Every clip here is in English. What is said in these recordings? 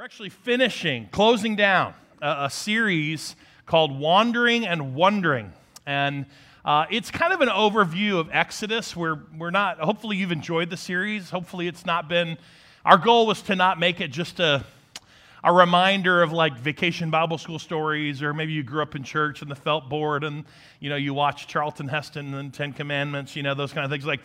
We're actually finishing, closing down a, a series called Wandering and Wondering. And uh, it's kind of an overview of Exodus. We're, we're not, hopefully, you've enjoyed the series. Hopefully, it's not been, our goal was to not make it just a, a reminder of like vacation Bible school stories, or maybe you grew up in church and the felt board and, you know, you watch Charlton Heston and Ten Commandments, you know, those kind of things. Like,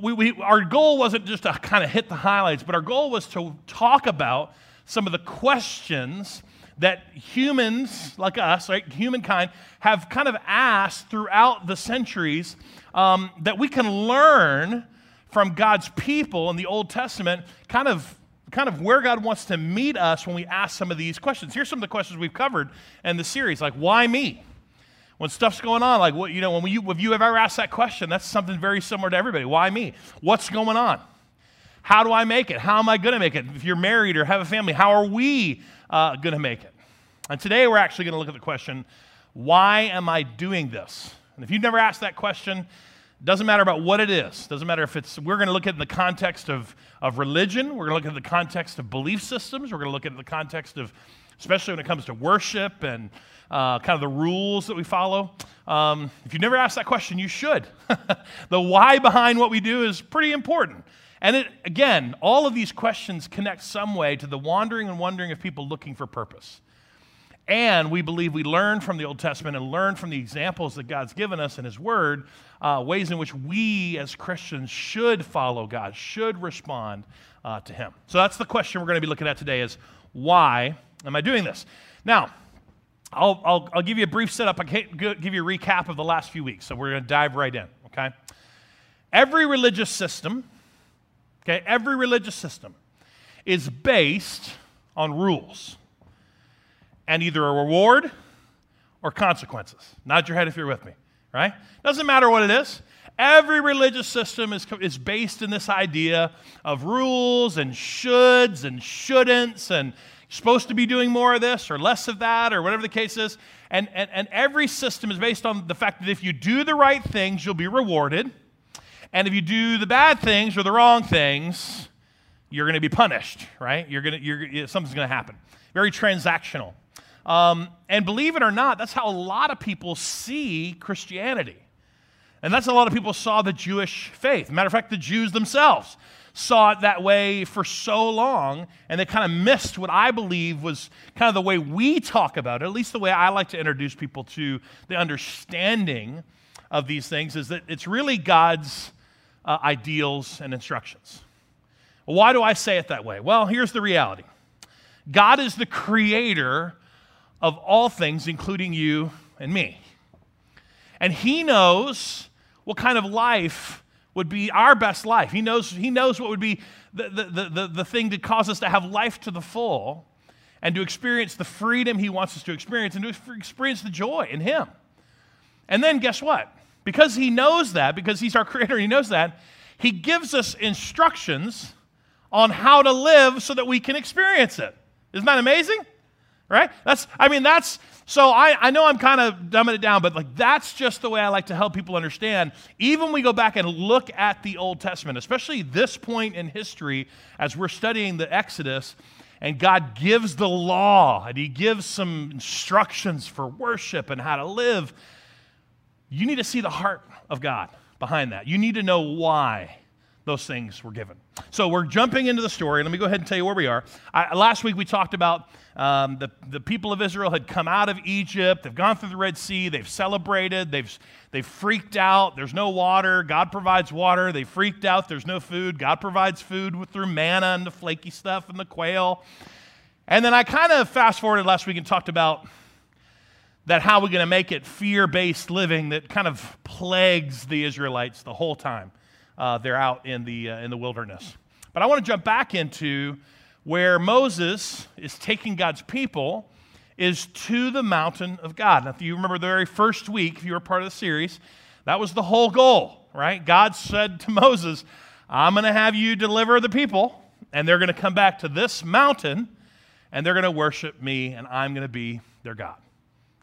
we, we, our goal wasn't just to kind of hit the highlights, but our goal was to talk about some of the questions that humans like us, right, humankind, have kind of asked throughout the centuries um, that we can learn from God's people in the Old Testament, kind of kind of where God wants to meet us when we ask some of these questions. Here's some of the questions we've covered in the series, like why me? When stuff's going on, like what you know, when you if you ever asked that question, that's something very similar to everybody. Why me? What's going on? How do I make it? How am I going to make it? If you're married or have a family, how are we uh, going to make it? And today we're actually going to look at the question why am I doing this? And if you've never asked that question, doesn't matter about what it is. Doesn't matter if it's, we're going to look at it in the context of, of religion. We're going to look at the context of belief systems. We're going to look at the context of, especially when it comes to worship and uh, kind of the rules that we follow. Um, if you've never asked that question, you should. the why behind what we do is pretty important. And it, again, all of these questions connect some way to the wandering and wondering of people looking for purpose. And we believe we learn from the Old Testament and learn from the examples that God's given us in His Word, uh, ways in which we as Christians should follow God, should respond uh, to Him. So that's the question we're going to be looking at today is why am I doing this? Now, I'll, I'll, I'll give you a brief setup. I can't give you a recap of the last few weeks, so we're going to dive right in, okay? Every religious system Okay, every religious system is based on rules and either a reward or consequences. Nod your head if you're with me, right? Doesn't matter what it is. Every religious system is, is based in this idea of rules and shoulds and shouldn'ts and supposed to be doing more of this or less of that or whatever the case is. And, and, and every system is based on the fact that if you do the right things, you'll be rewarded. And if you do the bad things or the wrong things, you're going to be punished, right? You're going to, you're, something's going to happen. Very transactional. Um, and believe it or not, that's how a lot of people see Christianity. And that's how a lot of people saw the Jewish faith. Matter of fact, the Jews themselves saw it that way for so long, and they kind of missed what I believe was kind of the way we talk about it, at least the way I like to introduce people to the understanding of these things, is that it's really God's uh, ideals and instructions. Why do I say it that way? Well, here's the reality God is the creator of all things, including you and me. And He knows what kind of life would be our best life. He knows, he knows what would be the, the, the, the thing to cause us to have life to the full and to experience the freedom He wants us to experience and to experience the joy in Him. And then guess what? Because he knows that, because he's our creator, he knows that, he gives us instructions on how to live so that we can experience it. Isn't that amazing? Right? That's, I mean, that's, so I, I know I'm kind of dumbing it down, but like that's just the way I like to help people understand. Even we go back and look at the Old Testament, especially this point in history as we're studying the Exodus, and God gives the law and He gives some instructions for worship and how to live you need to see the heart of God behind that. You need to know why those things were given. So we're jumping into the story. Let me go ahead and tell you where we are. I, last week we talked about um, the, the people of Israel had come out of Egypt. They've gone through the Red Sea. They've celebrated. They've, they've freaked out. There's no water. God provides water. They freaked out. There's no food. God provides food through manna and the flaky stuff and the quail. And then I kind of fast forwarded last week and talked about that how we're going to make it fear based living that kind of plagues the Israelites the whole time uh, they're out in the, uh, in the wilderness. But I want to jump back into where Moses is taking God's people is to the mountain of God. Now, if you remember the very first week, if you were part of the series, that was the whole goal, right? God said to Moses, I'm going to have you deliver the people, and they're going to come back to this mountain, and they're going to worship me, and I'm going to be their God.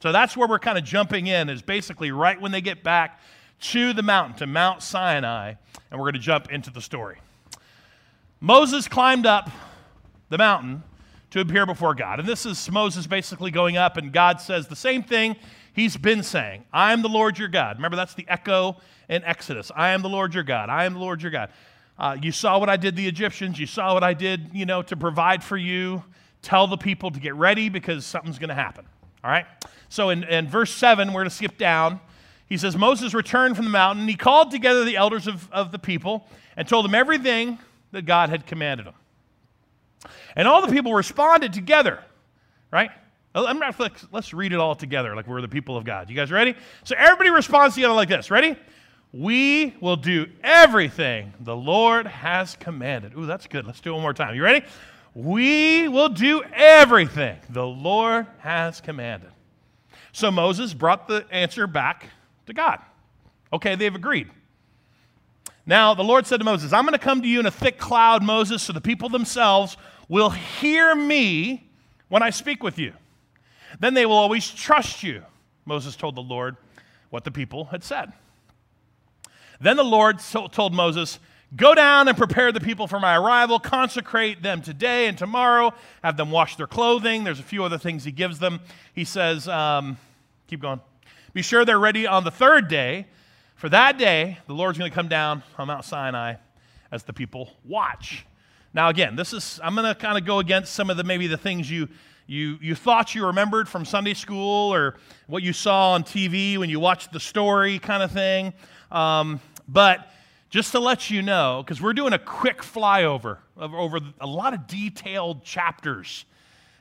So that's where we're kind of jumping in, is basically right when they get back to the mountain, to Mount Sinai, and we're going to jump into the story. Moses climbed up the mountain to appear before God. And this is Moses basically going up, and God says the same thing he's been saying I am the Lord your God. Remember, that's the echo in Exodus. I am the Lord your God. I am the Lord your God. Uh, you saw what I did the Egyptians. You saw what I did, you know, to provide for you. Tell the people to get ready because something's going to happen. All right? So in, in verse 7, we're going to skip down. He says, Moses returned from the mountain. And he called together the elders of, of the people and told them everything that God had commanded him. And all the people responded together, right? I'm not, let's read it all together like we're the people of God. You guys ready? So everybody responds together like this. Ready? We will do everything the Lord has commanded. Ooh, that's good. Let's do it one more time. You ready? We will do everything the Lord has commanded. So Moses brought the answer back to God. Okay, they've agreed. Now, the Lord said to Moses, I'm going to come to you in a thick cloud, Moses, so the people themselves will hear me when I speak with you. Then they will always trust you. Moses told the Lord what the people had said. Then the Lord told Moses, Go down and prepare the people for my arrival, consecrate them today and tomorrow, have them wash their clothing. There's a few other things he gives them. He says, um, Keep going. Be sure they're ready on the third day. For that day, the Lord's going to come down on Mount Sinai as the people watch. Now, again, this is, I'm going to kind of go against some of the maybe the things you you, you thought you remembered from Sunday school or what you saw on TV when you watched the story kind of thing. Um, but just to let you know, because we're doing a quick flyover of, over a lot of detailed chapters.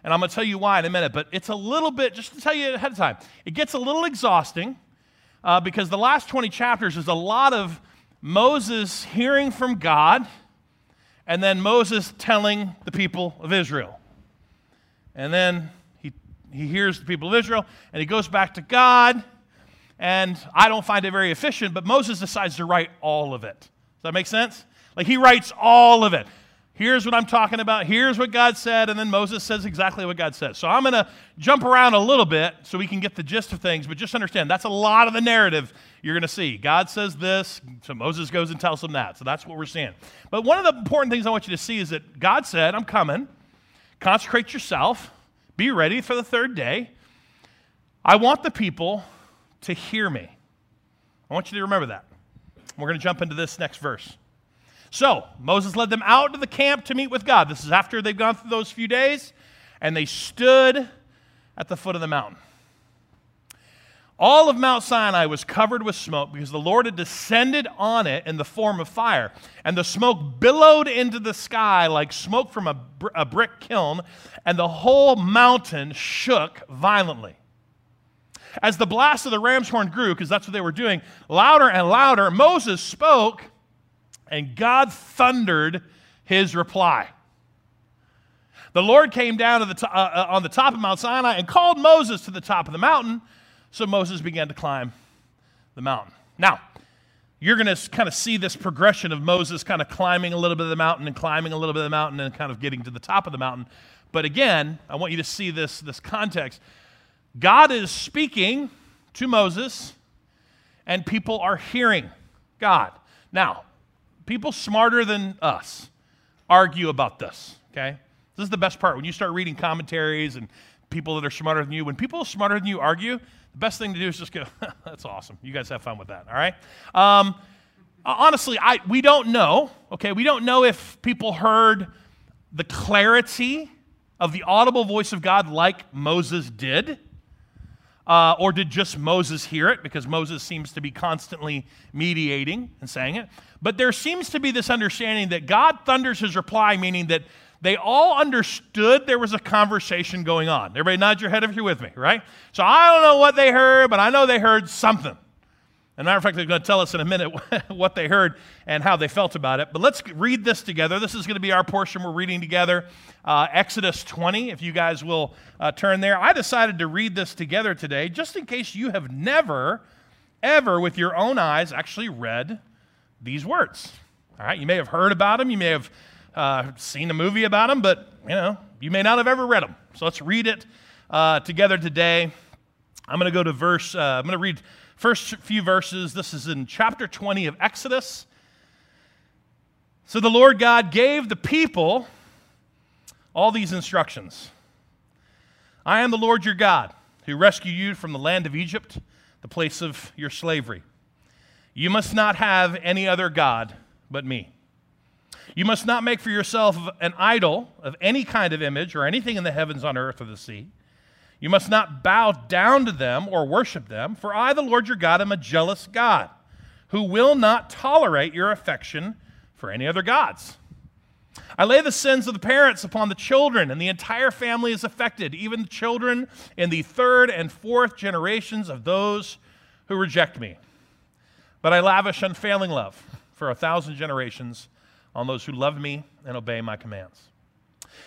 And I'm going to tell you why in a minute, but it's a little bit, just to tell you ahead of time, it gets a little exhausting uh, because the last 20 chapters is a lot of Moses hearing from God and then Moses telling the people of Israel. And then he, he hears the people of Israel and he goes back to God. And I don't find it very efficient, but Moses decides to write all of it. Does that make sense? Like he writes all of it. Here's what I'm talking about. Here's what God said. And then Moses says exactly what God said. So I'm going to jump around a little bit so we can get the gist of things, but just understand that's a lot of the narrative you're going to see. God says this, so Moses goes and tells them that. So that's what we're seeing. But one of the important things I want you to see is that God said, I'm coming. Consecrate yourself. Be ready for the third day. I want the people to hear me. I want you to remember that. We're going to jump into this next verse. So, Moses led them out to the camp to meet with God. This is after they've gone through those few days, and they stood at the foot of the mountain. All of Mount Sinai was covered with smoke because the Lord had descended on it in the form of fire. And the smoke billowed into the sky like smoke from a, br- a brick kiln, and the whole mountain shook violently. As the blast of the ram's horn grew, because that's what they were doing, louder and louder, Moses spoke, and God thundered his reply. The Lord came down the to- uh, uh on the top of Mount Sinai and called Moses to the top of the mountain. So Moses began to climb the mountain. Now, you're going to kind of see this progression of Moses kind of climbing a little bit of the mountain and climbing a little bit of the mountain and kind of getting to the top of the mountain. But again, I want you to see this, this context. God is speaking to Moses, and people are hearing God. Now, people smarter than us argue about this, okay? This is the best part. When you start reading commentaries and people that are smarter than you, when people smarter than you argue, the best thing to do is just go, that's awesome. You guys have fun with that, all right? Um, honestly, I, we don't know, okay? We don't know if people heard the clarity of the audible voice of God like Moses did. Uh, or did just Moses hear it? Because Moses seems to be constantly mediating and saying it. But there seems to be this understanding that God thunders his reply, meaning that they all understood there was a conversation going on. Everybody nod your head if you're with me, right? So I don't know what they heard, but I know they heard something. As a matter of fact, they're going to tell us in a minute what they heard and how they felt about it. But let's read this together. This is going to be our portion we're reading together. Uh, Exodus 20, if you guys will uh, turn there. I decided to read this together today just in case you have never, ever, with your own eyes, actually read these words. All right, you may have heard about them, you may have uh, seen a movie about them, but you know, you may not have ever read them. So let's read it uh, together today. I'm going to go to verse, uh, I'm going to read first few verses. This is in chapter 20 of Exodus. So the Lord God gave the people all these instructions. I am the Lord your God, who rescued you from the land of Egypt, the place of your slavery. You must not have any other God but me. You must not make for yourself an idol of any kind of image or anything in the heavens, on earth, or the sea. You must not bow down to them or worship them, for I, the Lord your God, am a jealous God, who will not tolerate your affection for any other gods. I lay the sins of the parents upon the children, and the entire family is affected, even the children in the third and fourth generations of those who reject me. But I lavish unfailing love for a thousand generations on those who love me and obey my commands.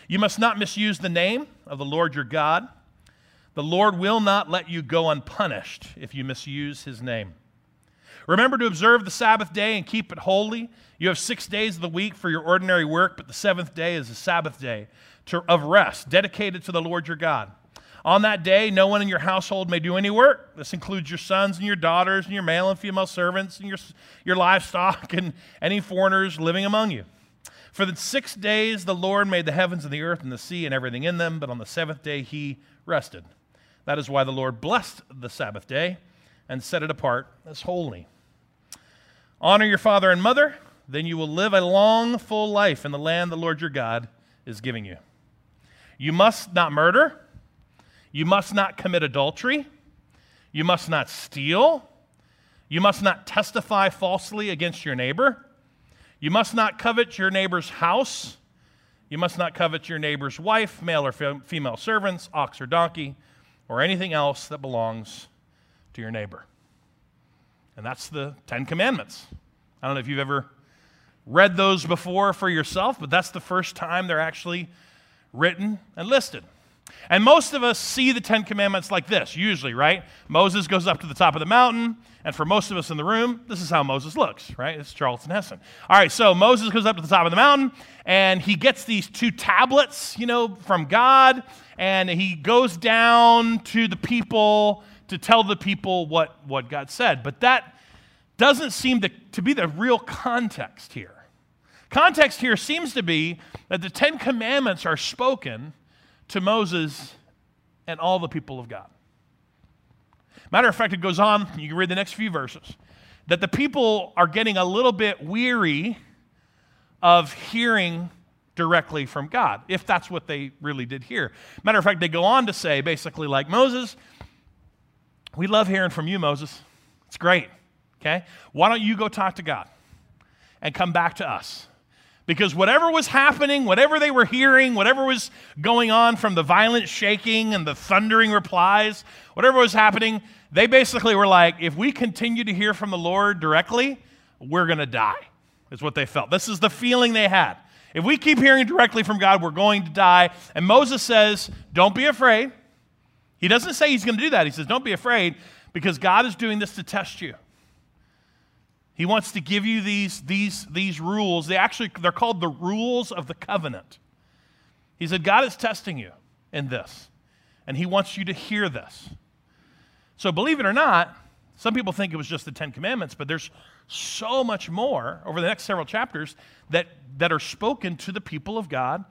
You must not misuse the name of the Lord your God. The Lord will not let you go unpunished if you misuse his name. Remember to observe the Sabbath day and keep it holy. You have six days of the week for your ordinary work, but the seventh day is a Sabbath day to, of rest, dedicated to the Lord your God. On that day, no one in your household may do any work. This includes your sons and your daughters and your male and female servants and your, your livestock and any foreigners living among you. For the six days the Lord made the heavens and the earth and the sea and everything in them, but on the seventh day he rested. That is why the Lord blessed the Sabbath day and set it apart as holy. Honor your father and mother, then you will live a long, full life in the land the Lord your God is giving you. You must not murder. You must not commit adultery. You must not steal. You must not testify falsely against your neighbor. You must not covet your neighbor's house. You must not covet your neighbor's wife, male or female servants, ox or donkey, or anything else that belongs to your neighbor. And that's the Ten Commandments. I don't know if you've ever read those before for yourself, but that's the first time they're actually written and listed. And most of us see the Ten Commandments like this, usually, right? Moses goes up to the top of the mountain, and for most of us in the room, this is how Moses looks, right? It's Charlton Heston. All right, so Moses goes up to the top of the mountain, and he gets these two tablets, you know, from God, and he goes down to the people to tell the people what, what God said. But that doesn't seem to, to be the real context here. Context here seems to be that the Ten Commandments are spoken to Moses and all the people of God. Matter of fact, it goes on, you can read the next few verses, that the people are getting a little bit weary of hearing directly from God, if that's what they really did hear. Matter of fact, they go on to say, basically, like Moses, we love hearing from you, Moses. It's great. Okay? Why don't you go talk to God and come back to us? Because whatever was happening, whatever they were hearing, whatever was going on from the violent shaking and the thundering replies, whatever was happening, they basically were like, if we continue to hear from the Lord directly, we're going to die, is what they felt. This is the feeling they had. If we keep hearing directly from God, we're going to die. And Moses says, Don't be afraid. He doesn't say he's going to do that. He says, Don't be afraid because God is doing this to test you. He wants to give you these, these, these rules. They actually, they're called the rules of the covenant. He said, God is testing you in this, and He wants you to hear this. So, believe it or not, some people think it was just the Ten Commandments, but there's so much more over the next several chapters that, that are spoken to the people of God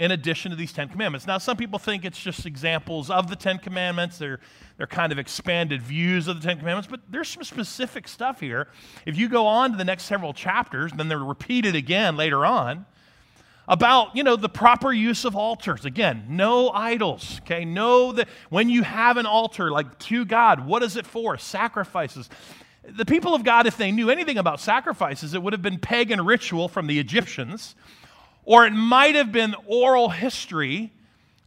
in addition to these Ten Commandments. Now, some people think it's just examples of the Ten Commandments. They're, they're kind of expanded views of the Ten Commandments, but there's some specific stuff here. If you go on to the next several chapters, then they're repeated again later on about you know the proper use of altars again no idols okay no that when you have an altar like to god what is it for sacrifices the people of god if they knew anything about sacrifices it would have been pagan ritual from the egyptians or it might have been oral history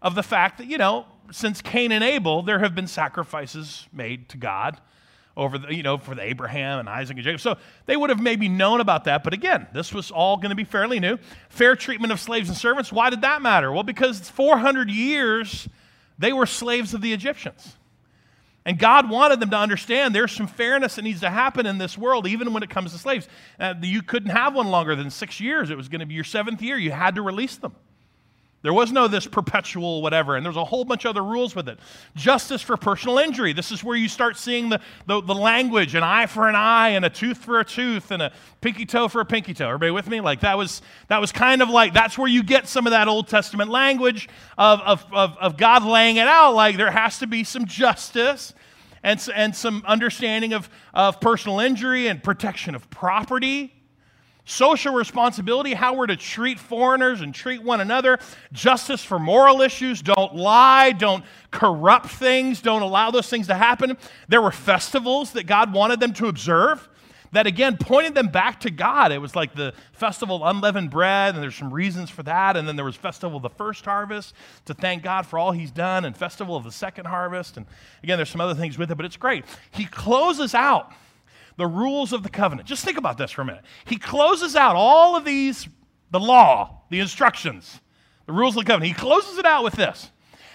of the fact that, you know, since Cain and Abel, there have been sacrifices made to God over the, you know, for the Abraham and Isaac and Jacob. So they would have maybe known about that. But again, this was all going to be fairly new. Fair treatment of slaves and servants. Why did that matter? Well, because 400 years they were slaves of the Egyptians. And God wanted them to understand there's some fairness that needs to happen in this world, even when it comes to slaves. Uh, you couldn't have one longer than six years. It was going to be your seventh year. You had to release them. There was no this perpetual whatever, and there's a whole bunch of other rules with it. Justice for personal injury. This is where you start seeing the, the, the, language an eye for an eye, and a tooth for a tooth, and a pinky toe for a pinky toe. Everybody with me? Like that was, that was kind of like, that's where you get some of that Old Testament language of, of, of, of God laying it out. Like there has to be some justice and, and some understanding of, of personal injury and protection of property social responsibility, how we're to treat foreigners and treat one another, justice for moral issues, don't lie, don't corrupt things, don't allow those things to happen. There were festivals that God wanted them to observe that again pointed them back to God. It was like the festival of unleavened bread, and there's some reasons for that. And then there was festival of the first harvest to thank God for all He's done, and festival of the second harvest. And again, there's some other things with it, but it's great. He closes out the rules of the covenant. Just think about this for a minute. He closes out all of these, the law, the instructions, the rules of the covenant. He closes it out with this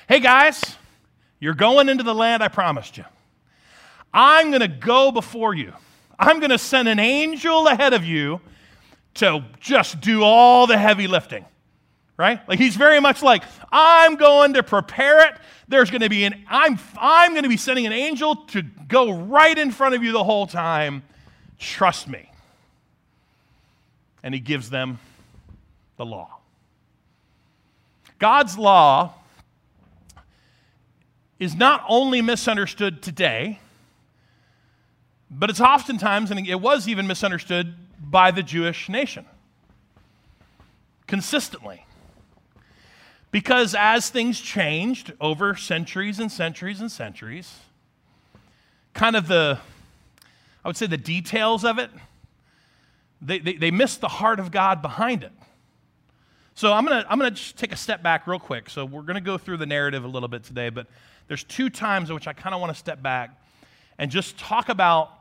Hey guys, you're going into the land I promised you. I'm going to go before you. I'm going to send an angel ahead of you to just do all the heavy lifting right? Like he's very much like, I'm going to prepare it. There's going to be an, I'm, I'm going to be sending an angel to go right in front of you the whole time. Trust me. And he gives them the law. God's law is not only misunderstood today, but it's oftentimes, and it was even misunderstood by the Jewish nation consistently. Because as things changed over centuries and centuries and centuries, kind of the, I would say the details of it, they, they, they missed the heart of God behind it. So I'm going to I'm gonna just take a step back real quick. So we're going to go through the narrative a little bit today, but there's two times in which I kind of want to step back and just talk about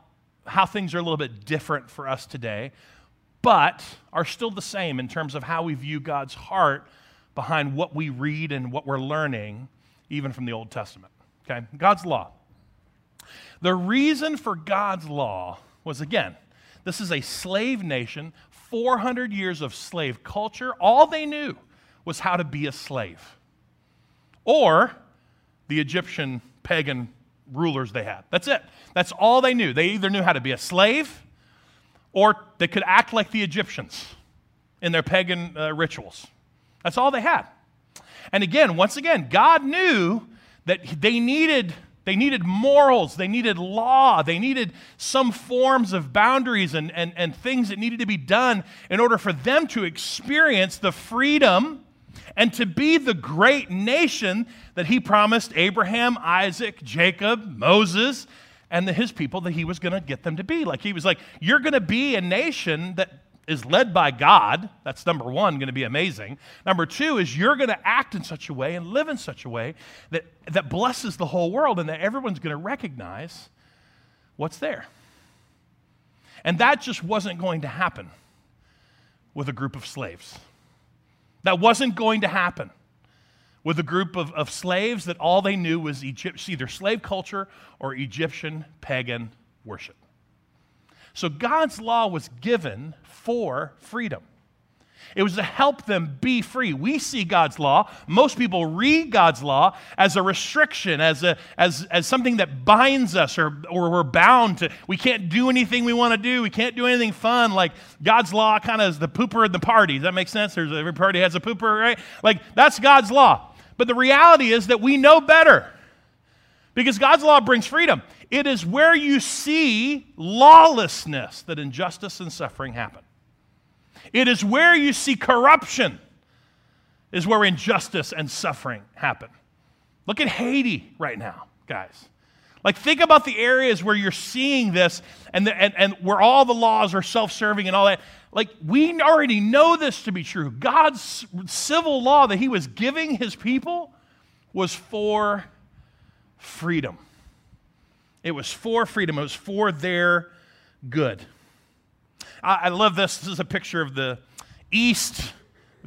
how things are a little bit different for us today, but are still the same in terms of how we view God's heart behind what we read and what we're learning, even from the Old Testament. Okay? God's law. The reason for God's law was again, this is a slave nation, 400 years of slave culture. All they knew was how to be a slave. Or the Egyptian pagan rulers they had. That's it. That's all they knew. They either knew how to be a slave or they could act like the Egyptians in their pagan uh, rituals. That's all they had. And again, once again, God knew that they needed they needed morals, they needed law, they needed some forms of boundaries and, and, and things that needed to be done in order for them to experience the freedom and to be the great nation that he promised Abraham, Isaac, Jacob, Moses, and the, his people that he was going to get them to be. Like he was like, You're going to be a nation that is led by God, that's number one, going to be amazing. Number two is you're going to act in such a way and live in such a way that, that blesses the whole world and that everyone's going to recognize what's there. And that just wasn't going to happen with a group of slaves. That wasn't going to happen with a group of, of slaves that all they knew was Egypt, either slave culture or Egyptian pagan worship. So God's law was given for freedom. It was to help them be free. We see God's law, most people read God's law as a restriction, as, a, as, as something that binds us or, or we're bound to. We can't do anything we want to do. We can't do anything fun. Like God's law kind of is the pooper in the party. Does that make sense? There's, every party has a pooper, right? Like that's God's law. But the reality is that we know better because God's law brings freedom. It is where you see lawlessness that injustice and suffering happen. It is where you see corruption, is where injustice and suffering happen. Look at Haiti right now, guys. Like, think about the areas where you're seeing this and, the, and, and where all the laws are self serving and all that. Like, we already know this to be true. God's civil law that He was giving His people was for freedom. It was for freedom, it was for their good. I, I love this. This is a picture of the east,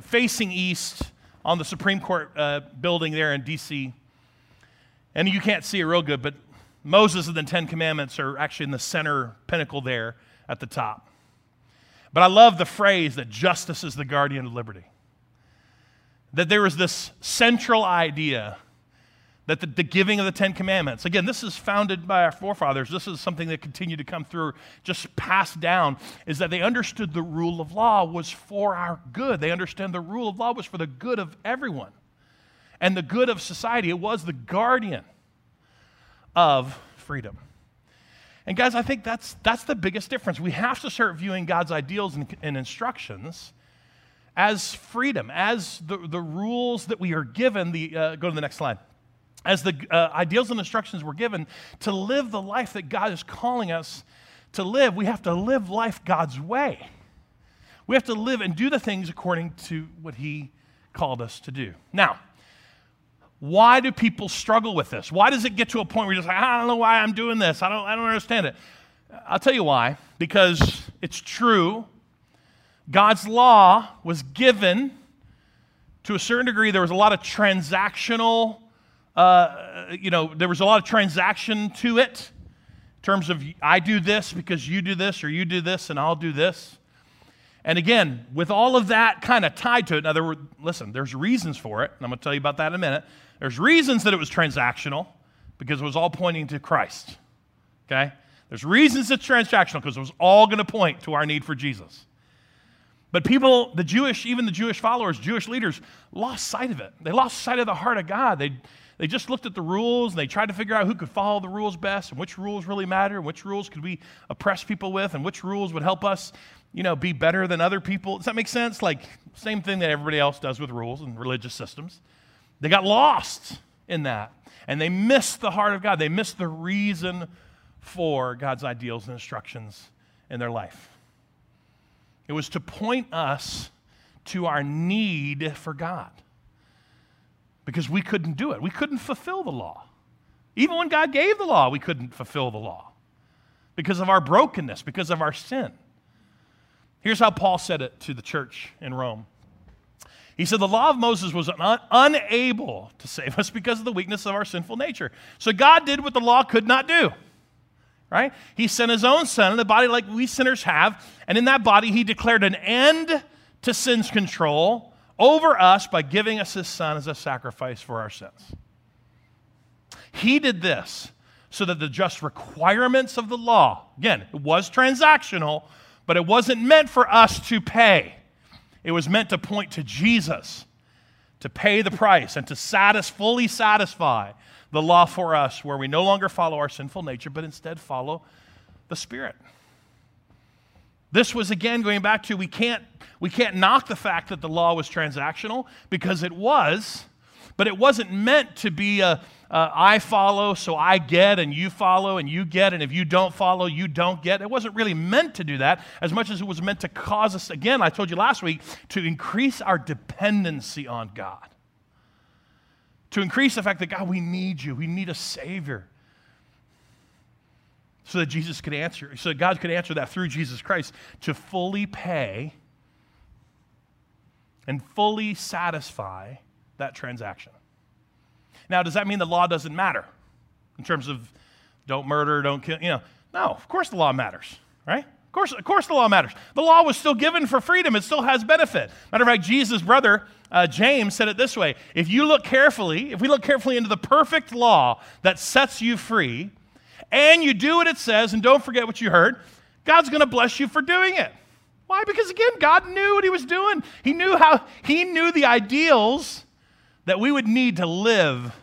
facing east on the Supreme Court uh, building there in D.C. And you can't see it real good, but Moses and the Ten Commandments are actually in the center pinnacle there at the top. But I love the phrase that justice is the guardian of liberty. that there was this central idea that the, the, giving of the Ten Commandments, again, this is founded by our forefathers. This is something that continued to come through, just passed down, is that they understood the rule of law was for our good. They understand the rule of law was for the good of everyone and the good of society. It was the guardian of freedom. And guys, I think that's, that's the biggest difference. We have to start viewing God's ideals and, and instructions as freedom, as the, the rules that we are given. The, uh, go to the next slide. As the uh, ideals and instructions we're given to live the life that God is calling us to live, we have to live life God's way. We have to live and do the things according to what He called us to do. Now, why do people struggle with this? Why does it get to a point where you're just like, I don't know why I'm doing this. I don't, I don't understand it. I'll tell you why. Because it's true. God's law was given to a certain degree. There was a lot of transactional, uh, you know, there was a lot of transaction to it in terms of I do this because you do this, or you do this and I'll do this. And again, with all of that kind of tied to it, now there were, listen, there's reasons for it, and I'm going to tell you about that in a minute. There's reasons that it was transactional because it was all pointing to Christ. Okay? There's reasons it's transactional because it was all going to point to our need for Jesus. But people, the Jewish, even the Jewish followers, Jewish leaders, lost sight of it. They lost sight of the heart of God. They, they just looked at the rules and they tried to figure out who could follow the rules best and which rules really matter and which rules could we oppress people with and which rules would help us, you know, be better than other people. Does that make sense? Like, same thing that everybody else does with rules and religious systems. They got lost in that. And they missed the heart of God. They missed the reason for God's ideals and instructions in their life. It was to point us to our need for God because we couldn't do it. We couldn't fulfill the law. Even when God gave the law, we couldn't fulfill the law because of our brokenness, because of our sin. Here's how Paul said it to the church in Rome he said the law of Moses was un- unable to save us because of the weakness of our sinful nature. So God did what the law could not do. Right? He sent his own son in a body like we sinners have, and in that body he declared an end to sin's control over us by giving us his son as a sacrifice for our sins. He did this so that the just requirements of the law, again, it was transactional, but it wasn't meant for us to pay. It was meant to point to Jesus, to pay the price, and to satisfy, fully satisfy the law for us, where we no longer follow our sinful nature, but instead follow the Spirit. This was again going back to we can't, we can't knock the fact that the law was transactional because it was, but it wasn't meant to be a, uh, I follow, so I get, and you follow, and you get, and if you don't follow, you don't get. It wasn't really meant to do that as much as it was meant to cause us, again, I told you last week, to increase our dependency on God. To increase the fact that, God, we need you, we need a Savior. So that Jesus could answer, so that God could answer that through Jesus Christ to fully pay and fully satisfy that transaction. Now, does that mean the law doesn't matter in terms of don't murder, don't kill? You know, no, of course the law matters, right? Of course, of course the law matters. The law was still given for freedom, it still has benefit. Matter of fact, Jesus' brother, uh, James, said it this way If you look carefully, if we look carefully into the perfect law that sets you free, and you do what it says, and don't forget what you heard, God's going to bless you for doing it. Why? Because again, God knew what he was doing. He knew how, he knew the ideals that we would need to live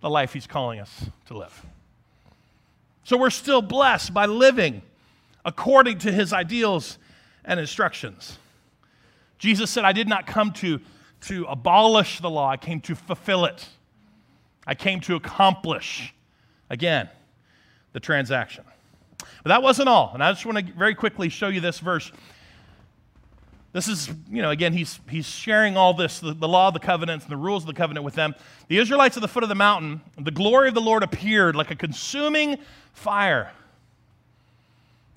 the life He's calling us to live. So we're still blessed by living according to His ideals and instructions. Jesus said, I did not come to, to abolish the law, I came to fulfill it. I came to accomplish, again, the transaction. But that wasn't all. And I just want to very quickly show you this verse this is, you know, again, he's, he's sharing all this, the, the, law of the covenants and the rules of the covenant with them. The Israelites at the foot of the mountain, the glory of the Lord appeared like a consuming fire.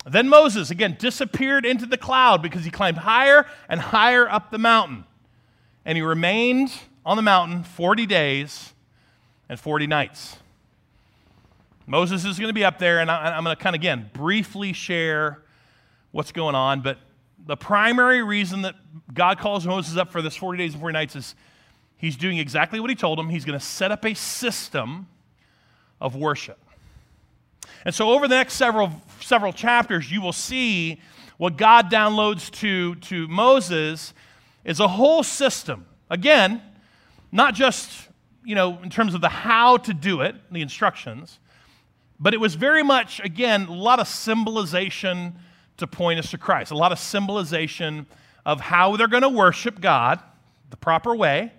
Then Moses, again, disappeared into the cloud because he climbed higher and higher up the mountain. And he remained on the mountain 40 days and 40 nights. Moses is going to be up there, and I, I'm going to kind of, again, briefly share what's going on, but the primary reason that God calls Moses up for this 40 days and 40 nights is he's doing exactly what he told him. He's going to set up a system of worship. And so, over the next several, several chapters, you will see what God downloads to, to Moses is a whole system. Again, not just you know, in terms of the how to do it, the instructions, but it was very much, again, a lot of symbolization to point us to Christ, a lot of symbolization of how they're going to worship God the proper way.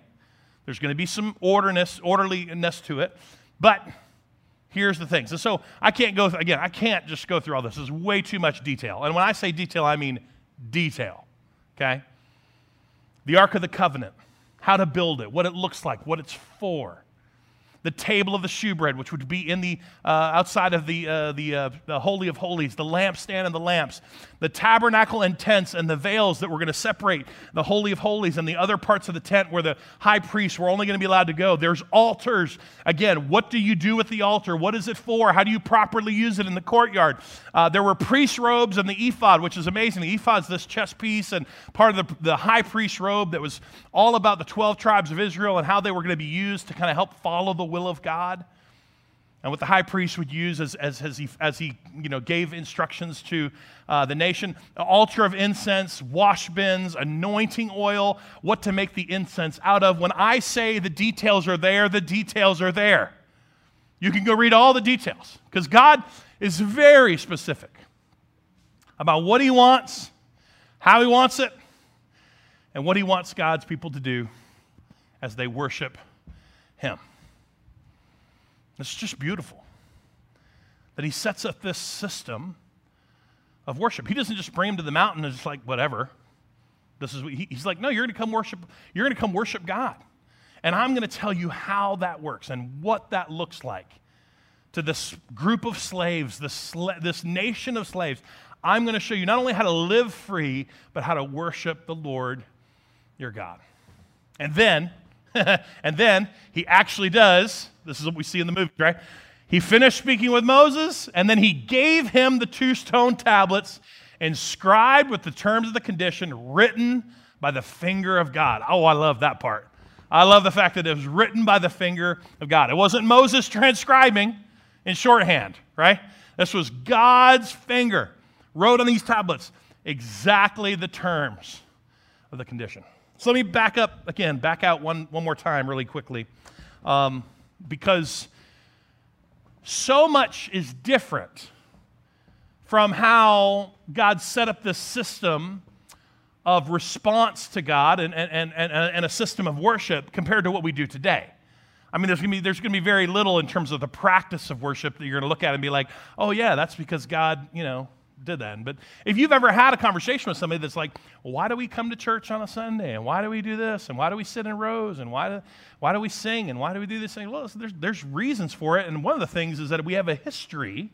There's going to be some orderliness, orderliness to it, but here's the things. And so I can't go, again, I can't just go through all this. There's way too much detail. And when I say detail, I mean detail, okay? The Ark of the Covenant how to build it, what it looks like, what it's for the table of the shewbread, which would be in the uh, outside of the uh, the, uh, the holy of holies, the lampstand and the lamps, the tabernacle and tents and the veils that were going to separate the holy of holies and the other parts of the tent where the high priests were only going to be allowed to go. There's altars. Again, what do you do with the altar? What is it for? How do you properly use it in the courtyard? Uh, there were priest robes and the ephod, which is amazing. The ephod is this chest piece and part of the, the high priest robe that was all about the 12 tribes of Israel and how they were going to be used to kind of help follow the will of God. And what the high priest would use as, as, as he, as he you know, gave instructions to uh, the nation altar of incense, wash bins, anointing oil, what to make the incense out of. When I say the details are there, the details are there. You can go read all the details because God is very specific about what He wants, how He wants it, and what He wants God's people to do as they worship Him. It's just beautiful that he sets up this system of worship. He doesn't just bring him to the mountain and just like, whatever. This is what he, he's like, no, you're to come worship, you're to come worship God. And I'm to tell you how that works and what that looks like to this group of slaves, this, this nation of slaves. I'm to show you not only how to live free, but how to worship the Lord your God. And then, and then he actually does this is what we see in the movie, right? He finished speaking with Moses, and then he gave him the two stone tablets inscribed with the terms of the condition written by the finger of God. Oh, I love that part. I love the fact that it was written by the finger of God. It wasn't Moses transcribing in shorthand, right? This was God's finger wrote on these tablets exactly the terms of the condition. So let me back up again, back out one, one more time really quickly. Um, because so much is different from how God set up this system of response to God and, and, and, and a system of worship compared to what we do today. I mean, there's to be there's to be very little in terms of the practice of worship that you're to look at and be like, oh yeah, that's because God, you know, did that. But if you've ever had a conversation with somebody that's like, why do we come to church on a Sunday? And why do we do this? And why do we sit in rows? And why do, why do we sing? And why do we do this thing? Well, there's, there's reasons for it. And one of the things is that we have a history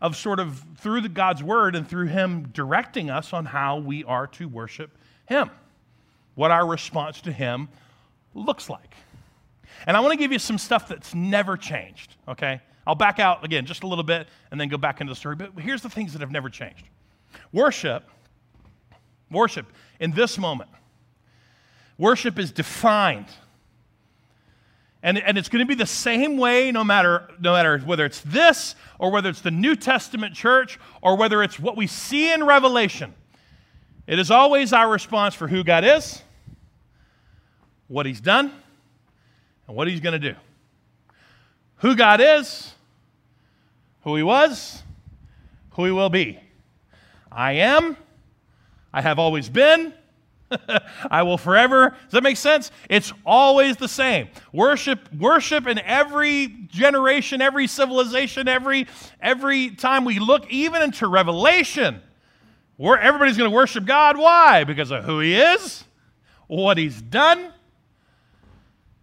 of sort of through the God's word and through Him directing us on how we are to worship Him, what our response to Him looks like. And I want to give you some stuff that's never changed, okay? I'll back out again just a little bit and then go back into the story. But here's the things that have never changed worship, worship in this moment, worship is defined. And, and it's going to be the same way no matter, no matter whether it's this or whether it's the New Testament church or whether it's what we see in Revelation. It is always our response for who God is, what He's done, and what He's going to do. Who God is, who he was, who he will be. I am, I have always been, I will forever. Does that make sense? It's always the same. Worship, worship in every generation, every civilization, every every time we look, even into Revelation, where everybody's going to worship God. Why? Because of who He is, what He's done,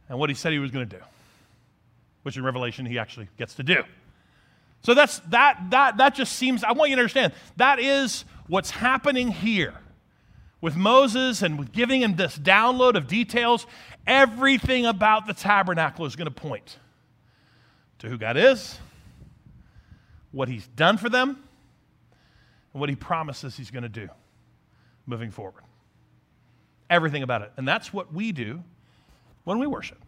and what He said He was going to do. Which in Revelation He actually gets to do. So that's that that that just seems I want you to understand that is what's happening here with Moses and with giving him this download of details. Everything about the tabernacle is going to point to who God is, what he's done for them, and what he promises he's going to do moving forward. Everything about it. And that's what we do when we worship.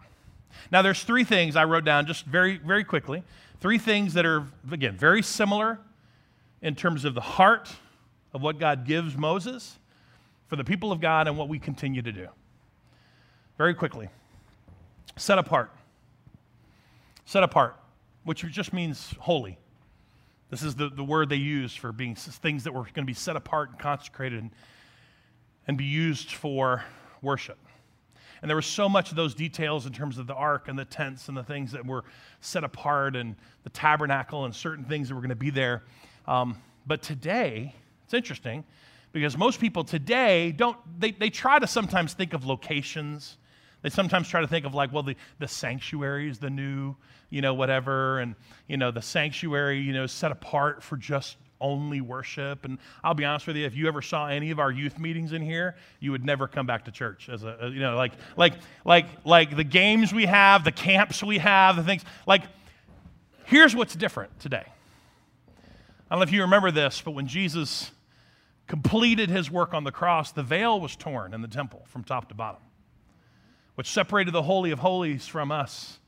Now, there's three things I wrote down just very, very quickly. Three things that are, again, very similar in terms of the heart of what God gives Moses for the people of God and what we continue to do. Very quickly. Set apart. Set apart, which just means holy. This is the, the word they use for being things that were going to be set apart and consecrated and, and be used for worship. And there was so much of those details in terms of the ark and the tents and the things that were set apart and the tabernacle and certain things that were going to be there. Um, but today, it's interesting because most people today don't, they, they try to sometimes think of locations. They sometimes try to think of like, well, the, the sanctuary is the new, you know, whatever. And, you know, the sanctuary, you know, set apart for just only worship. And I'll be honest with you, if you ever saw any of our youth meetings in here, you would never come back to church as a, you know, like, like, like, like the games we have, the camps we have, the things. Like, here's what's different today. I don't know if you remember this, but when Jesus completed his work on the cross, the veil was torn in the temple from top to bottom, which separated the Holy of Holies from us,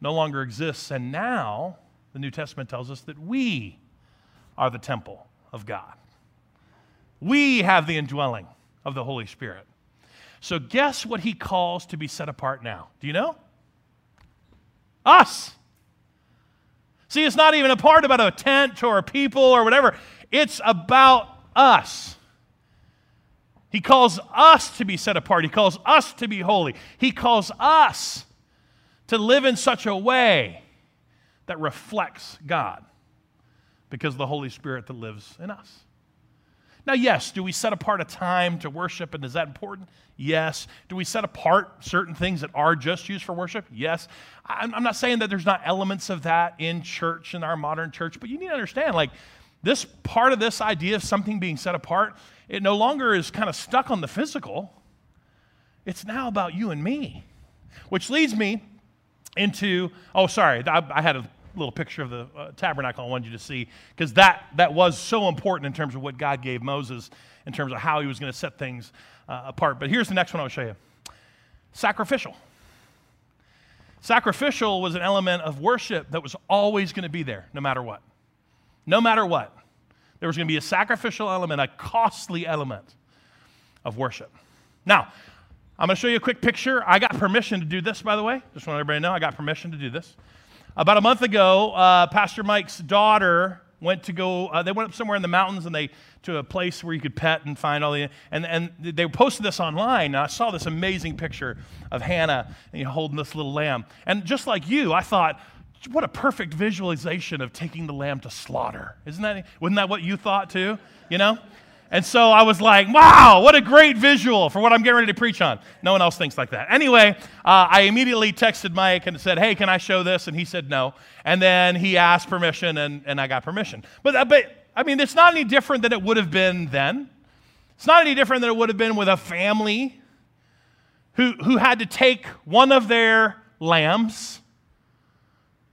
no longer exists. And now, the New Testament tells us that we are the temple of God. We have the indwelling of the Holy Spirit. So, guess what he calls to be set apart now? Do you know? Us. See, it's not even a part about a tent or a people or whatever, it's about us. He calls us to be set apart. He calls us to be holy. He calls us to live in such a way that reflects God because of the Holy Spirit that lives in us. Now, yes, do we set apart a time to worship, and is that important? Yes. Do we set apart certain things that are just used for worship? Yes. I'm not saying that there's not elements of that in church, in our modern church, but you need to understand, like, this part of this idea of something being set apart, it no longer is kind of stuck on the physical. It's now about you and me, which leads me into, oh, sorry, I, I had a little picture of the uh, tabernacle I wanted you to see because that, that was so important in terms of what God gave Moses in terms of how he was going to set things uh, apart. But here's the next one I'll show you sacrificial. Sacrificial was an element of worship that was always going to be there, no matter what. No matter what. There was going to be a sacrificial element, a costly element of worship. Now, I'm going to show you a quick picture. I got permission to do this, by the way. Just want everybody to know I got permission to do this. About a month ago, uh, Pastor Mike's daughter went to go, uh, they went up somewhere in the mountains and they, to a place where you could pet and find all the, and, and they posted this online. And I saw this amazing picture of Hannah you know, holding this little lamb. And just like you, I thought, what a perfect visualization of taking the lamb to slaughter. Isn't that, wasn't that what you thought too? You know? And so I was like, wow, what a great visual for what I'm getting ready to preach on. No one else thinks like that. Anyway, uh, I immediately texted Mike and said, hey, can I show this? And he said no. And then he asked permission, and, and I got permission. But, uh, but, I mean, it's not any different than it would have been then. It's not any different than it would have been with a family who, who had to take one of their lambs,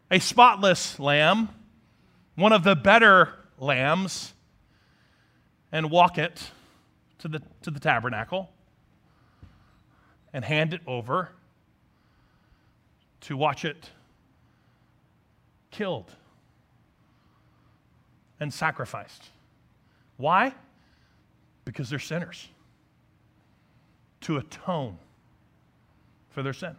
a spotless lamb, one of the better lambs, and walk it to the, to the tabernacle and hand it over to watch it killed and sacrificed. Why? Because they're sinners. To atone for their sin.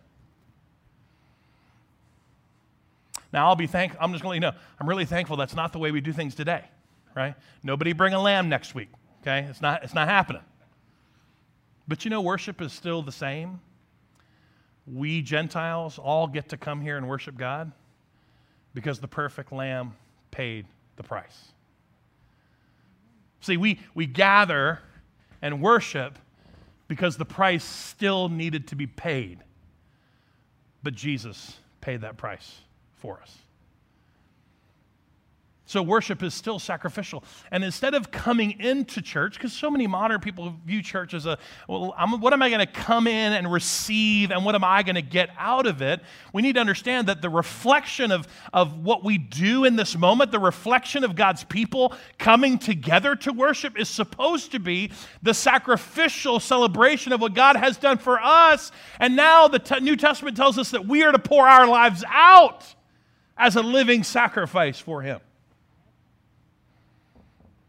Now, I'll be thank. I'm just going to let you know. I'm really thankful that's not the way we do things today right? Nobody bring a lamb next week, okay? It's not, it's not happening. But you know, worship is still the same. We Gentiles all get to come here and worship God because the perfect lamb paid the price. See, we, we gather and worship because the price still needed to be paid. But Jesus paid that price for us. So worship is still sacrificial. And instead of coming into church, because so many modern people view church as a, well, I'm, what am I going to come in and receive and what am I going to get out of it? We need to understand that the reflection of, of what we do in this moment, the reflection of God's people coming together to worship is supposed to be the sacrificial celebration of what God has done for us. And now the t- New Testament tells us that we are to pour our lives out as a living sacrifice for Him.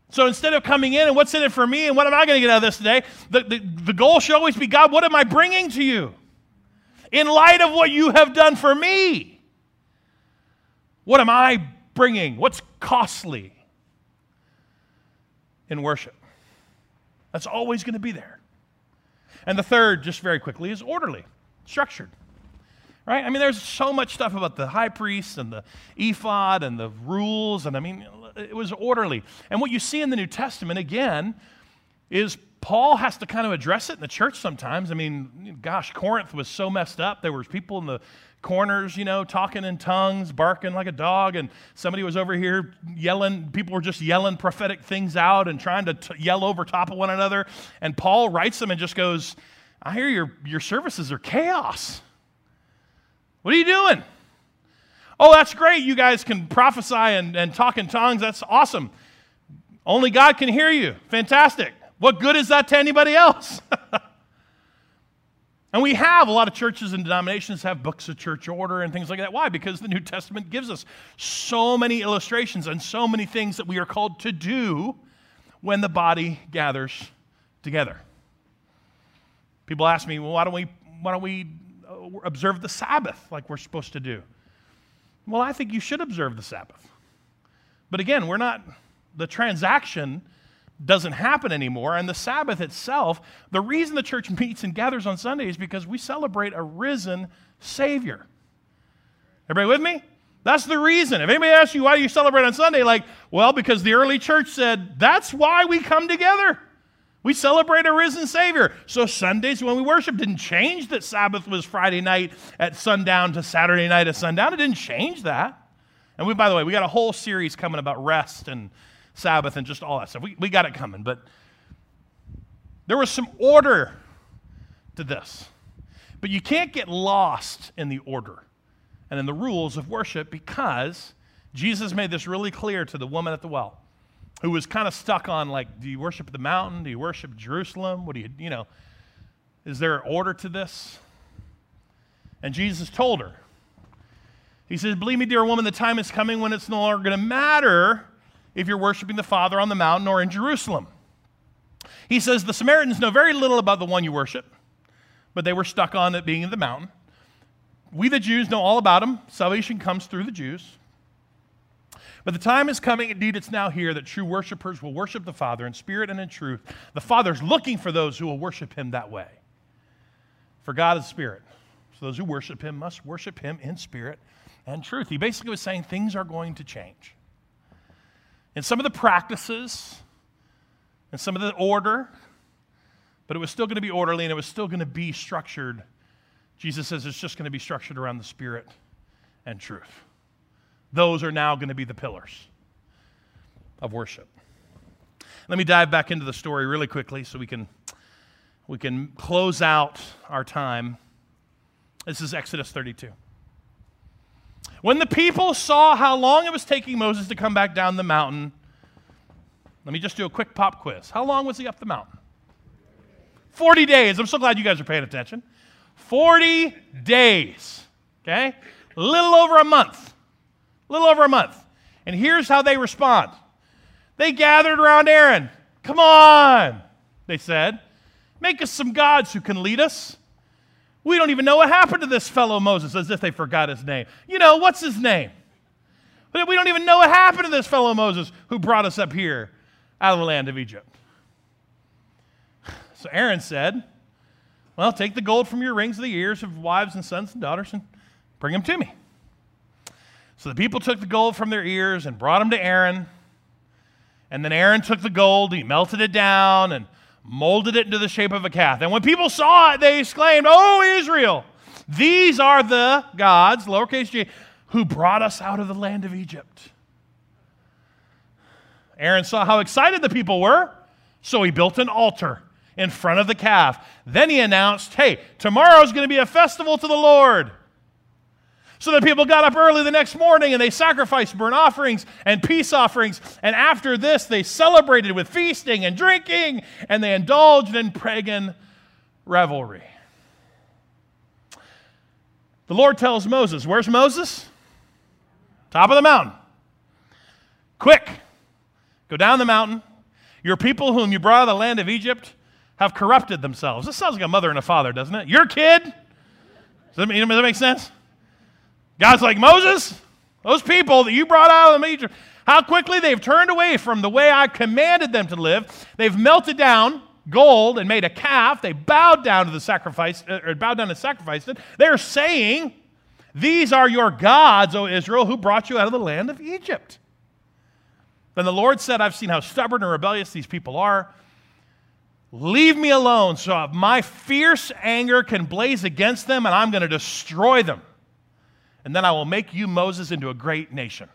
So instead of coming in and what's in it for me and what am I going to get out of this today, the, the, the goal should always be God, what am I bringing to you? In light of what you have done for me, what am I bringing? What's costly in worship? That's always going to be there. And the third, just very quickly, is orderly, structured. Right? I mean, there's so much stuff about the high priest and the ephod and the rules, and I mean, it was orderly. And what you see in the New Testament, again, is Paul has to kind of address it in the church sometimes. I mean, gosh, Corinth was so messed up. There was people in the corners, you know, talking in tongues, barking like a dog, and somebody was over here yelling. People were just yelling prophetic things out and trying to t- yell over top of one another. And Paul writes them and just goes, I hear your, your services are chaos. What are you doing? Oh, that's great. You guys can prophesy and, and talk in tongues. That's awesome. Only God can hear you. Fantastic. What good is that to anybody else? and we have a lot of churches and denominations have books of church order and things like that. Why? Because the New Testament gives us so many illustrations and so many things that we are called to do when the body gathers together. People ask me, well, why don't we, why don't we uh, observe the Sabbath like we're supposed to do? Well, I think you should observe the Sabbath. But again, we're not, the transaction doesn't happen anymore. And the Sabbath itself, the reason the church meets and gathers on Sunday is because we celebrate a risen Savior. Everybody with me? That's the reason. If anybody asks you why do you celebrate on Sunday, like, well, because the early church said that's why we come together. We celebrate a risen Savior. So Sundays when we worship didn't change that Sabbath was Friday night at sundown to Saturday night at sundown. It didn't change that. And we, by the way, we got a whole series coming about rest and Sabbath and just all that stuff. We, we got it coming. But there was some order to this. But you can't get lost in the order and in the rules of worship because Jesus made this really clear to the woman at the well who was kind of stuck on like, do you worship the mountain? Do you worship Jerusalem? What do you, you know, is there an order to this? And Jesus told her, He says, Believe me, dear woman, the time is coming when it's no longer going to matter if you're worshiping the Father on the mountain or in Jerusalem. He says, The Samaritans know very little about the one you worship, but they were stuck on it being in the mountain. We, the Jews, know all about him. Salvation comes through the Jews. But the time is coming, indeed it's now here, that true worshipers will worship the Father in spirit and in truth. The Father's looking for those who will worship him that way. For God is spirit. So those who worship him must worship him in spirit and truth. He basically was saying things are going to change. And some of the practices and some of the order, but it was still going to be orderly and it was still going to be structured. Jesus says it's just going to be structured around the spirit and truth. Those are now going to be the pillars of worship. Let me dive back into the story really quickly so we can, we can close out our time. This is Exodus 32. When the people saw how long it was taking Moses to come back down the mountain, let me just do a quick pop quiz. How long was he up the mountain? 40 days. I'm so glad you guys are paying attention. 40 days. Okay? A little over a month a little over a month. And here's how they respond they gathered around Aaron. Come on, they said. Make us some gods who can lead us. We don't even know what happened to this fellow Moses, as if they forgot his name. You know, what's his name? We don't even know what happened to this fellow Moses who brought us up here out of the land of Egypt. So Aaron said, Well, take the gold from your rings of the ears of wives and sons and daughters and bring them to me. So the people took the gold from their ears and brought them to Aaron. And then Aaron took the gold, he melted it down and molded it into the shape of a calf. And when people saw it, they exclaimed, Oh, Israel, these are the gods, lowercase g, who brought us out of the land of Egypt. Aaron saw how excited the people were, so he built an altar in front of the calf. Then he announced, Hey, tomorrow's going to be a festival to the Lord. So the people got up early the next morning and they sacrificed burnt offerings and peace offerings. And after this, they celebrated with feasting and drinking and they indulged in pagan revelry. The Lord tells Moses, Where's Moses? Top of the mountain. Quick, go down the mountain. Your people, whom you brought out of the land of Egypt, have corrupted themselves. This sounds like a mother and a father, doesn't it? Your kid? Does that, mean, does that make sense? God's like, Moses, those people that you brought out of Egypt, how quickly they've turned away from the way I commanded them to live. They've melted down gold and made a calf. They bowed down to the sacrifice, uh, or bowed down and sacrificed it. They're saying, These are your gods, O Israel, who brought you out of the land of Egypt. Then the Lord said, I've seen how stubborn and rebellious these people are. Leave me alone so my fierce anger can blaze against them and I'm going to destroy them and then I will make you, Moses, into a great nation.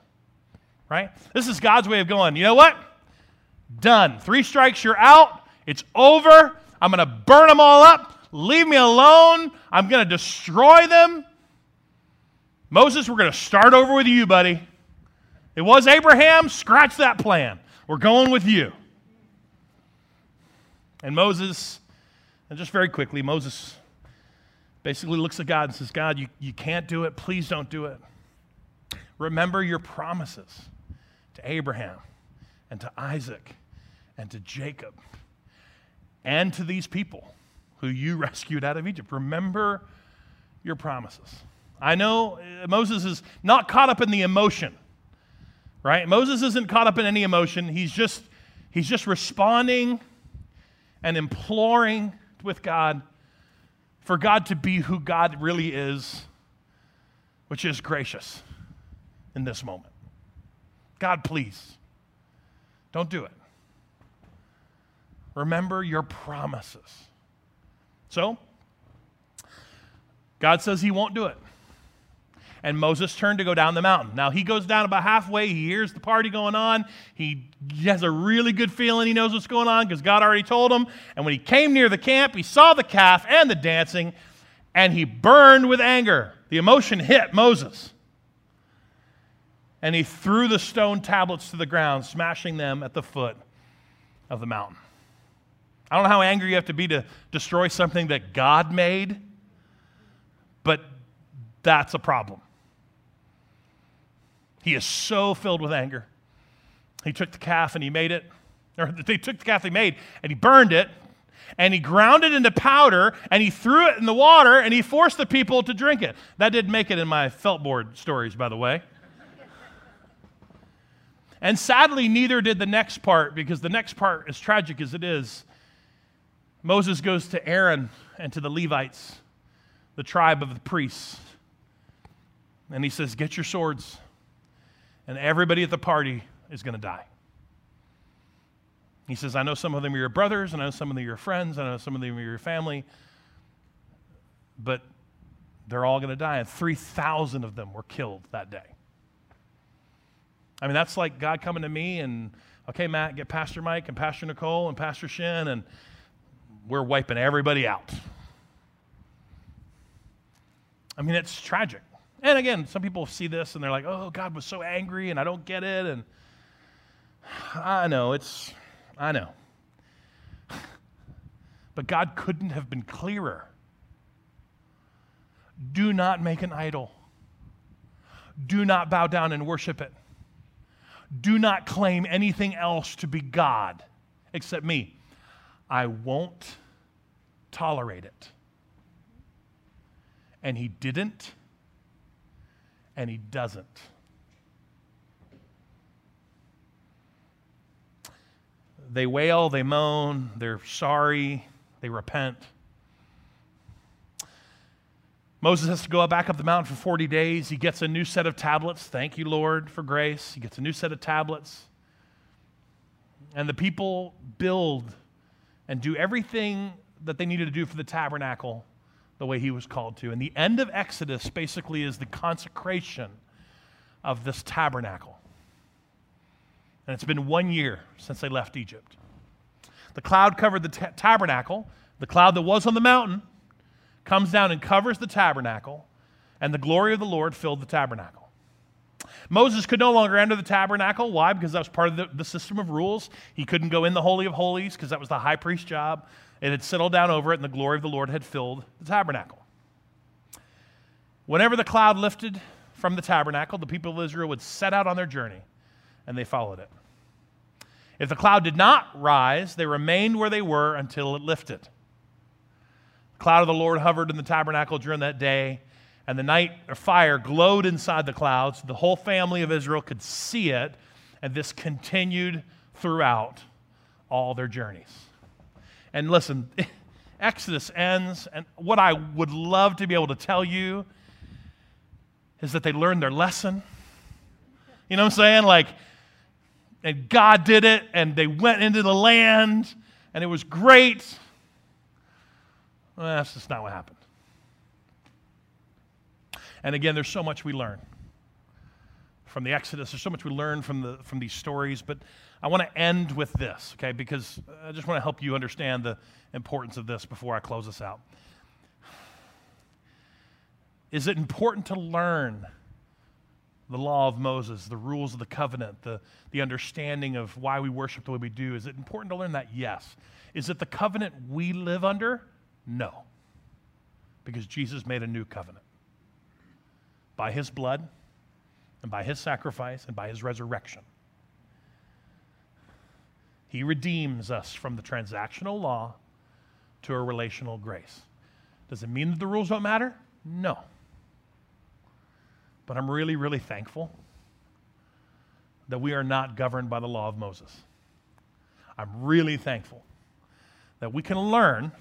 Right? This is God's way of going, you know what? Done. Three strikes, you're out. It's over. I'm going to burn them all up. Leave me alone. I'm going to destroy them. Moses, we're going to start over with you, buddy. It was Abraham. Scratch that plan. We're going with you. And Moses, and just very quickly, Moses basically looks at God and says, God, you, you can't do it. Please don't do it. Remember your promises to Abraham and to Isaac and to Jacob and to these people who you rescued out of Egypt. Remember your promises. I know uh, Moses is not caught up in the emotion, right? Moses isn't caught up in any emotion. He's just, he's just responding and imploring with God for God to be who God really is, which is gracious in this moment. God, please, don't do it. Remember your promises. So, God says he won't do it. And Moses turned to go down the mountain. Now, he goes down about halfway. He hears the party going on. He has a really good feeling he knows what's going on because God already told him. And when he came near the camp, he saw the calf and the dancing, and he burned with anger. The emotion hit Moses. And he threw the stone tablets to the ground, smashing them at the foot of the mountain. I don't know how angry you have to be to destroy something that God made, but that's a problem. He is so filled with anger. He took the calf and he made it, or they took the calf they made and he burned it and he ground it into powder and he threw it in the water and he forced the people to drink it. That didn't make it in my felt board stories, by the way. and sadly, neither did the next part because the next part, as tragic as it is, Moses goes to Aaron and to the Levites, the tribe of the priests, and he says, Get your swords and everybody at the party is going to die. He says, I know some of them are your brothers, and I know some of them are your friends, I know some of them are your family, but they're all going to die. And 3,000 of them were killed that day. I mean, that's like God coming to me and, okay, Matt, get Pastor Mike and Pastor Nicole and Pastor Shin, and we're wiping everybody out. I mean, it's tragic. And again, some people see this and they're like, oh, God was so angry and I don't get it. And I know, it's, I know. But God couldn't have been clearer. Do not make an idol. Do not bow down and worship it. Do not claim anything else to be God except me. I won't tolerate it. And he didn't and he doesn't. They wail, they moan, they're sorry, they repent. Moses has to go back up the mountain for 40 days. He gets a new set of tablets. Thank you, Lord, for grace. He gets a new set of tablets. And the people build and do everything that they needed to do for the tabernacle the way he was called to. And the end of Exodus basically is the consecration of this tabernacle. And it's been one year since they left Egypt. The cloud covered the ta- tabernacle. The cloud that was on the mountain comes down and covers the tabernacle, and the glory of the Lord filled the tabernacle. Moses could no longer enter the tabernacle. Why? Because that was part of the, the system of rules. He couldn't go in the Holy of Holies because that was the high priest's job. It had settled down over it, and the glory of the Lord had filled the tabernacle. Whenever the cloud lifted from the tabernacle, the people of Israel would set out on their journey, and they followed it. If the cloud did not rise, they remained where they were until it lifted. The cloud of the Lord hovered in the tabernacle during that day, and the night or fire glowed inside the clouds. The whole family of Israel could see it, and this continued throughout all their journeys. And listen, Exodus ends, and what I would love to be able to tell you is that they learned their lesson. You know what I'm saying? Like, and God did it, and they went into the land, and it was great. Well, that's just not what happened. And again, there's so much we learn from the Exodus. There's so much we learn from, the, from these stories, but I want to end with this, okay, because I just want to help you understand the importance of this before I close this out. Is it important to learn the law of Moses, the rules of the covenant, the, the understanding of why we worship the way we do? Is it important to learn that? Yes. Is it the covenant we live under? No. Because Jesus made a new covenant. By his blood, and by his sacrifice, and by his resurrection. He redeems us from the transactional law to a relational grace. Does it mean that the rules don't matter? No. But I'm really, really thankful that we are not governed by the law of Moses. I'm really thankful that we can learn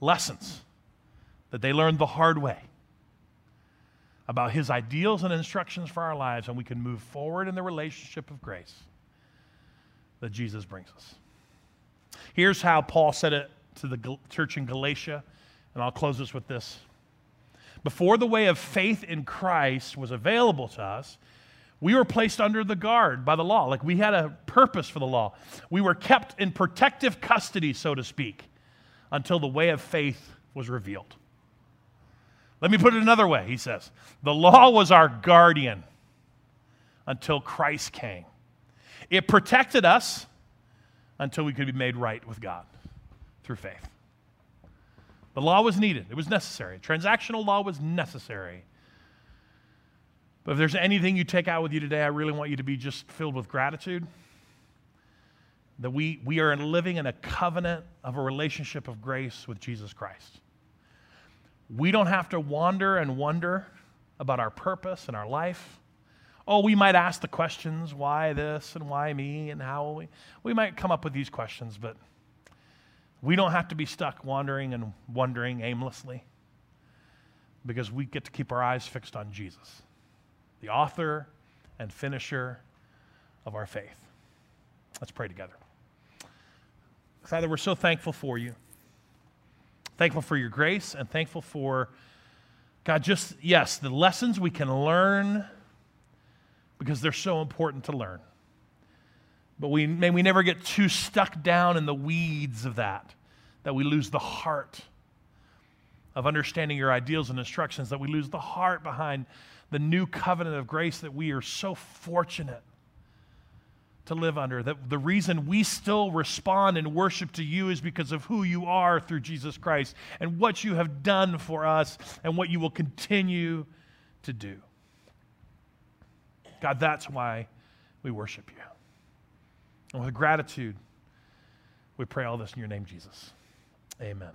lessons that they learned the hard way about his ideals and instructions for our lives, and we can move forward in the relationship of grace that Jesus brings us. Here's how Paul said it to the church in Galatia, and I'll close this with this. Before the way of faith in Christ was available to us, we were placed under the guard by the law. Like we had a purpose for the law. We were kept in protective custody, so to speak, until the way of faith was revealed. Let me put it another way, he says. The law was our guardian until Christ came. It protected us until we could be made right with God through faith. The law was needed, it was necessary. Transactional law was necessary. But if there's anything you take out with you today, I really want you to be just filled with gratitude. That we, we are living in a covenant of a relationship of grace with Jesus Christ. We don't have to wander and wonder about our purpose and our life. Oh, we might ask the questions why this and why me and how we. We might come up with these questions, but we don't have to be stuck wandering and wondering aimlessly because we get to keep our eyes fixed on Jesus, the author and finisher of our faith. Let's pray together. Father, we're so thankful for you. Thankful for your grace and thankful for, God, just, yes, the lessons we can learn because they're so important to learn. But we, may we never get too stuck down in the weeds of that, that we lose the heart of understanding your ideals and instructions, that we lose the heart behind the new covenant of grace that we are so fortunate to live under. That the reason we still respond and worship to you is because of who you are through Jesus Christ and what you have done for us and what you will continue to do. God, that's why we worship you. And with gratitude, we pray all this in your name, Jesus. Amen.